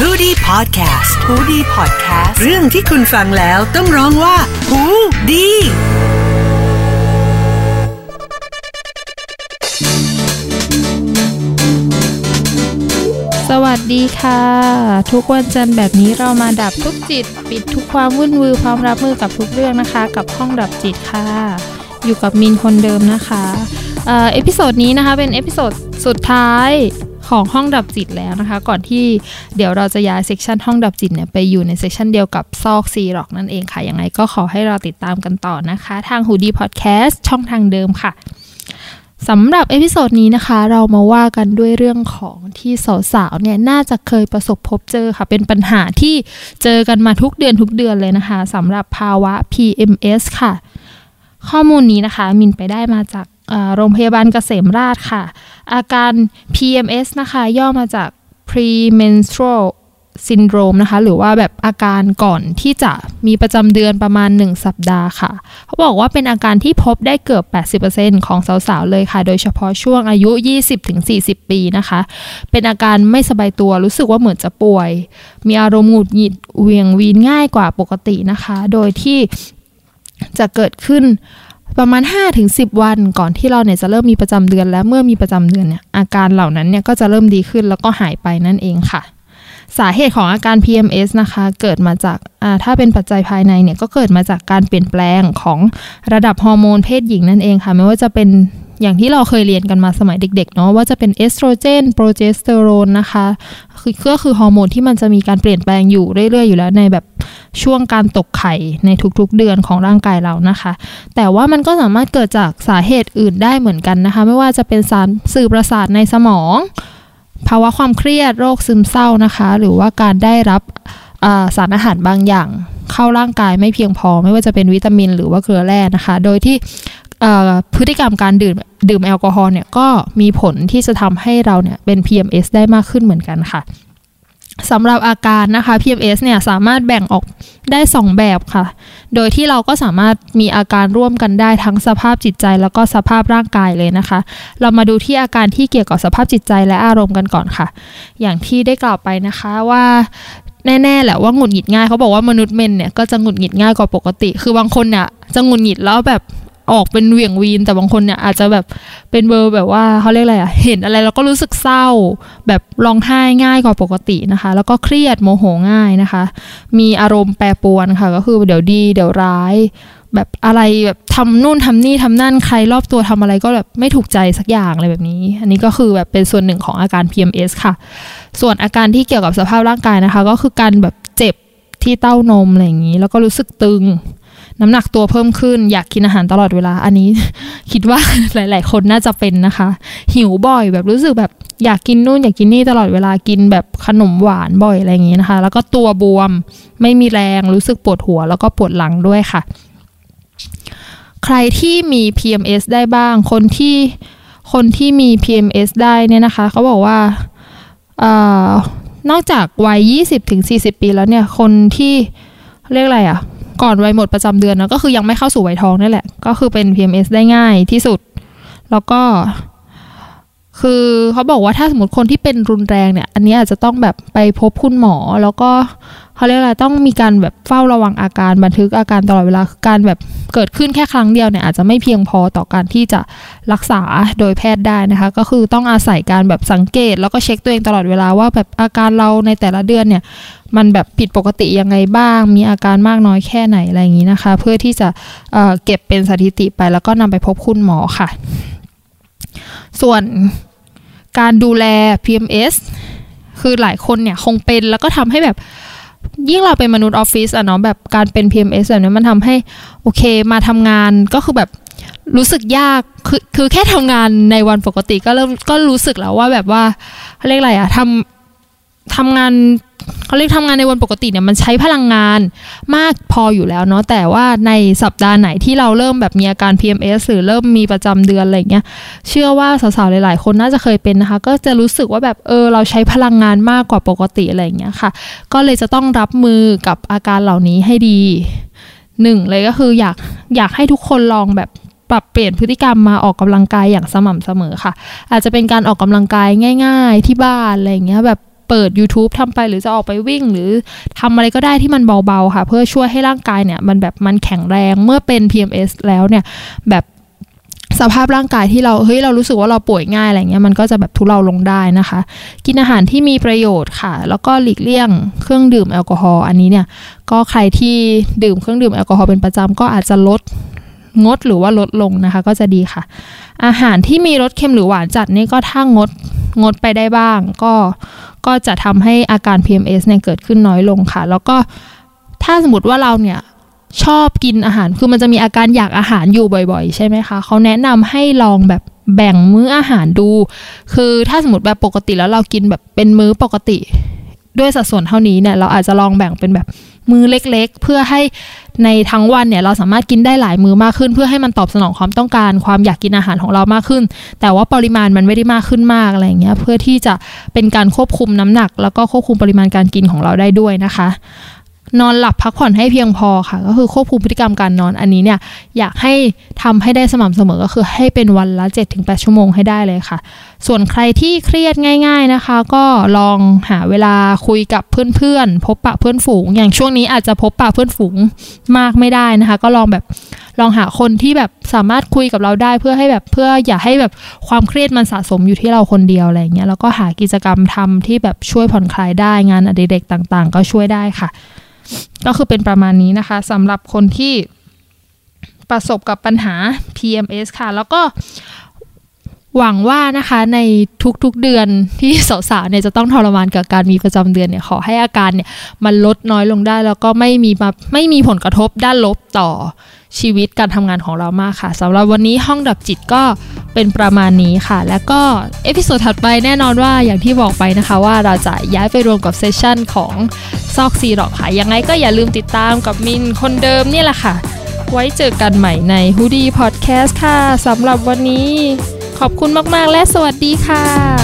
h o ดี้พอดแคสต์ฮูดี้พอดแคสต์เรื่องที่คุณฟังแล้วต้องร้องว่าหูดีสวัสดีค่ะ ทุกวันจันทร์แบบนี้เรามาดับทุกจิต ปิดทุกความวุ่นวายพร้อมรับมือกับทุกเรื่องนะคะ กับห้องดับจิตค่ะ อยู่กับมินคนเดิมนะคะเอ่อ episode นี้นะคะเป็น episodeสุดท้าย ของห้องดับจิตแล้วนะคะ ก่อนที่เดี๋ยวเราจะย้าย section ห้องดับจิตเนี่ยไปอยู่ใน section เดียวกับซอกซีร็อกนั่นเองค่ะ ยังไงก็ขอให้เราติดตามกันต่อนะคะ ทาง h o ดี้พอดแคสต์ช่องทางเดิมค่ะสำหรับ episode นี้นะคะ เรามาว่ากันด้วยเรื่องของที่สาวๆเนี่ยน่าจะเคยประสบพบเจอค่ะ เป็นปัญหาที่เจอกันมาทุกเดือนทุกเดือนเลยนะคะสำหรับภาวะ PMS ค่ะ ข้อมูลนี้นะคะ มินไปได้มาจาก โรงพยาบาลเกษมราชค่ะ อาการ PMS นะคะ ย่อมาจาก premenstrual syndrome นะคะ หรือว่าแบบอาการก่อนที่จะมีประจำเดือนประมาณ 1 สัปดาห์ค่ะ เขาบอกว่าเป็นอาการที่พบได้เกือบ 80%ของสาวๆ เลยค่ะ โดยเฉพาะช่วงอายุ 20-40 ปีนะคะ เป็นอาการไม่สบายตัวรู้สึกว่าเหมือนจะป่วย มีอารมณ์หงุดหงิดเหวี่ยงวีนง่ายกว่าปกตินะคะ โดยที่จะเกิดขึ้น ประมาณ 5-10 วันก่อนที่เราเนี่ยจะเริ่มมีประจำเดือน และเมื่อมีประจำเดือนเนี่ยอาการเหล่านั้นเนี่ยก็จะเริ่มดีขึ้นแล้วก็หายไปนั่นเองค่ะ สาเหตุของอาการ PMS นะคะ เกิดมาจากอ่าถ้าเป็นปัจจัยภายในเนี่ยก็เกิดมาจากการเปลี่ยนแปลงของระดับฮอร์โมนเพศหญิงนั่นเองค่ะ ไม่ว่าจะเป็นอย่างที่เราเคยเรียนกันมาสมัยเด็กๆเนาะว่าจะเป็นเอสโตรเจนโปรเจสเตอโรนนะคะคือก็คือฮอร์โมนที่มันจะมีการเปลี่ยนแปลงอยู่เรื่อยๆอยู่แล้วในแบบ ช่วงการตกไข่ในทุกๆเดือนของร่างกายเรานะคะ แต่ว่ามันก็สามารถเกิดจากสาเหตุอื่นได้เหมือนกันนะคะ ไม่ว่าจะเป็นสารสื่อประสาทในสมอง ภาวะความเครียดโรคซึมเศร้านะคะ หรือว่าการได้รับสารอาหารบางอย่าง เข้าร่างกายไม่เพียงพอ ไม่ว่าจะเป็นวิตามินหรือว่าเกลือแร่นะคะ โดยที่พฤติกรรมการดื่มดื่มแอลกอฮอล์เนี่ยก็มีผลที่จะทำให้เราเนี่ยเป็น PMS ได้มากขึ้นเหมือนกันค่ะ สำหรับอาการนะคะ PMS เนี่ยสามารถแบ่งออกได้ 2 แบบค่ะ โดยที่เราก็สามารถมีอาการร่วมกันได้ทั้งสภาพจิตใจ แล้วก็สภาพร่างกายเลยนะคะ เรามาดูที่อาการที่เกี่ยวกับสภาพจิตใจและอารมณ์กันก่อนค่ะ อย่างที่ได้กล่าวไปนะคะว่าแน่ๆแหละว่าหงุดหงิดง่ายเขาบอกว่ามนุษย์เมนเนี่ยก็จะหงุดหงิดง่ายกว่าปกติ คือบางคนเนี่ยจะหงุดหงิดแล้วแบบ ออกเป็นเหวี่ยงวีน แต่บางคนเนี่ยอาจจะแบบเป็นเบอร์แบบว่าเขาเรียกอะไรอะเห็นอะไรแล้วก็รู้สึกเศร้า แบบร้องไห้ง่ายกว่าปกตินะคะ แล้วก็เครียดโมโหง่ายนะคะ มีอารมณ์แปรปรวนค่ะ ก็คือเดี๋ยวดี เดี๋ยวร้าย แบบอะไรแบบทำนู่นทำนี่ทำนั่นใครรอบตัวทำอะไรก็แบบไม่ถูกใจสักอย่างอะไรแบบนี้ อันนี้ก็คือแบบเป็นส่วนหนึ่งของอาการ PMS ค่ะ ส่วนอาการที่เกี่ยวกับสภาพร่างกายนะคะ ก็คือการแบบเจ็บที่เต้านมอะไรอย่างนี้ แล้วก็รู้สึกตึง น้ำหนักตัวเพิ่มขึ้น อยากกินอาหารตลอดเวลา อันนี้ คิดว่าหลาย ๆ คนน่าจะเป็นนะคะ หิวบ่อยแบบรู้สึกแบบอยากกินนู่นอยากกินนี่ตลอดเวลากินแบบขนมหวานบ่อยอะไรอย่างนี้นะคะ แล้วก็ตัวบวมไม่มีแรงรู้สึกปวดหัว แล้วก็ปวดหลังด้วยค่ะ ใครที่มี PMS ได้บ้างคนที่คนที่มี PMS ได้เนี่ยนะคะเขาบอกว่าออนอกจากวัย 20ถึง40 ปีแล้วเนี่ย คนที่เรียกอะไรอะ่ะ ก่อนวัยหมดประจำเดือนนะก็คือยังไม่เข้าสู่วัยทองนี่แหละ ก็คือเป็น PMS ได้ง่ายที่สุด แล้วก็ คือเขาบอกว่าถ้าสมมติคนที่เป็นรุนแรงเนี่ย อันนี้อาจจะต้องแบบไปพบคุณหมอแล้วก็ เขาเรียกอะไรต้องมีการแบบเฝ้าระวังอาการบันทึกอาการตลอดเวลาการแบบเกิดขึ้นแค่ครั้งเดียวเนี่ยอาจจะไม่เพียงพอต่อการที่จะรักษาโดยแพทย์ได้นะคะ ก็คือต้องอาศัยการแบบสังเกต แล้วก็เช็คตัวเองตลอดเวลาว่าแบบอาการเราในแต่ละเดือนเนี่ยมันแบบผิดปกติยังไงบ้าง มีอาการมากน้อยแค่ไหนอะไรอย่างนี้นะคะ เพื่อที่จะเเก็บเป็นสถิติไปแล้วก็นำไปพบคุณหมอค่ะ ส่วนการดูแล PMS คือหลายคนเนี่ยคงเป็นแล้วก็ทำให้แบบ ยิ่งเราเป็นมนุษย์ออฟฟิศอะเนาะแบบการเป็น PMS แบบนี้มันทำให้โอเคมาทำงานก็คือแบบรู้สึกยากคือคือแค่ทำงานในวันปกติก็เริ่มก็รู้สึกแล้วว่าแบบว่าเขาเรียกอะไรอะทำทำงานเขาเรียกทำงานในวันปกติเนี่ยมันใช้พลังงานมากพออยู่แล้วเนาะแต่ว่าในสัปดาห์ไหนที่เราเริ่มแบบมีอาการ PMS หรือเริ่มมีประจำเดือนอะไรเงี้ยเชื่อว่าสาวๆหลายๆ คนน่าจะเคยเป็นนะคะ ก็จะรู้สึกว่าแบบเออเราใช้พลังงานมากกว่าปกติอะไรเงี้ยค่ะ ก็เลยจะต้องรับมือกับอาการเหล่านี้ให้ดีหนึ่งเลยก็คืออยากอยากให้ทุกคนลองแบบปรับเปลี่ยนพฤติกรรมมาออกกำลังกายอย่างสม่ำเสมอค่ะ อาจจะเป็นการออกกำลังกายง่าย ๆ ที่บ้านอะไรเงี้ยแบบ เปิด YouTube ทำไปหรือจะออกไปวิ่ง หรือทำอะไรก็ได้ที่มันเบาๆค่ะ เพื่อช่วยให้ร่างกายเนี่ย มันแบบมันแข็งแรงเมื่อเป็น PMS แล้วเนี่ยแบบสภาพร่างกายที่เราเฮ้ยเรารู้สึกว่าเราป่วยง่ายอะไรเงี้ยมันก็จะแบบทุเลาลงได้นะคะ กินอาหารที่มีประโยชน์ค่ะ แล้วก็หลีกเลี่ยงเครื่องดื่มแอลกอฮอล์อันนี้เนี่ยก็ใครที่ดื่มเครื่องดื่มแอลกอฮอล์เป็นประจำก็อาจจะลดงดหรือว่าลดลงนะคะ ก็จะดีค่ะ อาหารที่มีรสเค็มหรือหวานจัดนี่ก็ถ้างดงดไปได้บ้าง ก็ ก็จะทำให้อาการ PMS เนี่ยเกิดขึ้นน้อยลงค่ะ แล้วก็ถ้าสมมติว่าเราเนี่ยชอบกินอาหาร คือมันจะมีอาการอยากอาหารอยู่บ่อยๆ ใช่ไหมคะ เขาแนะนำให้ลองแบบแบ่งมื้ออาหารดู คือถ้าสมมติแบบปกติแล้วเรากินแบบเป็นมื้อปกติ ด้วยสัดส่วนเท่านี้เนี่ย เราอาจจะลองแบ่งเป็นแบบ มือเล็กๆ เพื่อให้ในทั้งวันเนี่ยเราสามารถกินได้หลายมือมากขึ้น เพื่อให้มันตอบสนองความต้องการ ความอยากกินอาหารของเรามากขึ้น แต่ว่าปริมาณมันไม่ได้มากขึ้นมากอะไรอย่างเงี้ยเพื่อที่จะเป็นการควบคุมน้ำหนัก แล้วก็ควบคุมปริมาณการกินของเราได้ด้วยนะคะ นอนหลับพักผ่อนให้เพียงพอค่ะ ก็คือควบคุมพฤติกรรมการนอนอันนี้เนี่ยอยากให้ทำให้ได้สม่ำเสมอก็คือให้เป็นวันละ 7-8 ชั่วโมงให้ได้เลยค่ะ ส่วนใครที่เครียดง่าย ๆนะคะ ก็ลองหาเวลาคุยกับเพื่อนๆพบปะเพื่อนฝูง อย่างช่วงนี้อาจจะพบปะเพื่อนฝูงมากไม่ได้นะคะ ก็ลองแบบลองหาคนที่แบบสามารถคุยกับเราได้เพื่อให้แบบเพื่ออย่าให้แบบความเครียดมันสะสมอยู่ที่เราคนเดียวอะไรเงี้ยแล้วก็หากิจกรรมทำที่แบบช่วยผ่อนคลายได้งานอดิเรกต่างๆ ก็ช่วยได้ค่ะ ก็คือเป็นประมาณนี้นะคะสำหรับคนที่ประสบกับปัญหา PMS ค่ะ แล้วก็หวังว่านะคะในทุกๆเดือนที่สาวๆเนี่ยจะต้องทรมานกับการมีประจำเดือนเนี่ยขอให้อาการเนี่ยมันลดน้อยลงได้ แล้วก็ไม่มีมาไม่มีผลกระทบด้านลบต่อชีวิตการทำงานของเรามากค่ะสำหรับวันนี้ห้องดับจิตก็ เป็นประมาณนี้ค่ะ แล้วก็ episode ถัดไปแน่นอนว่าอย่างที่บอกไปนะคะว่าเราจะย้ายไปรวมกับ session ของซอกซีหรอกค่ะ ยังไงก็อย่าลืมติดตามกับมินคนเดิมนี่แหละค่ะ ไว้เจอกันใหม่ในฮูดี้พอดแคสต์ค่ะสำหรับวันนี้ ขอบคุณมาก ๆ และสวัสดีค่ะ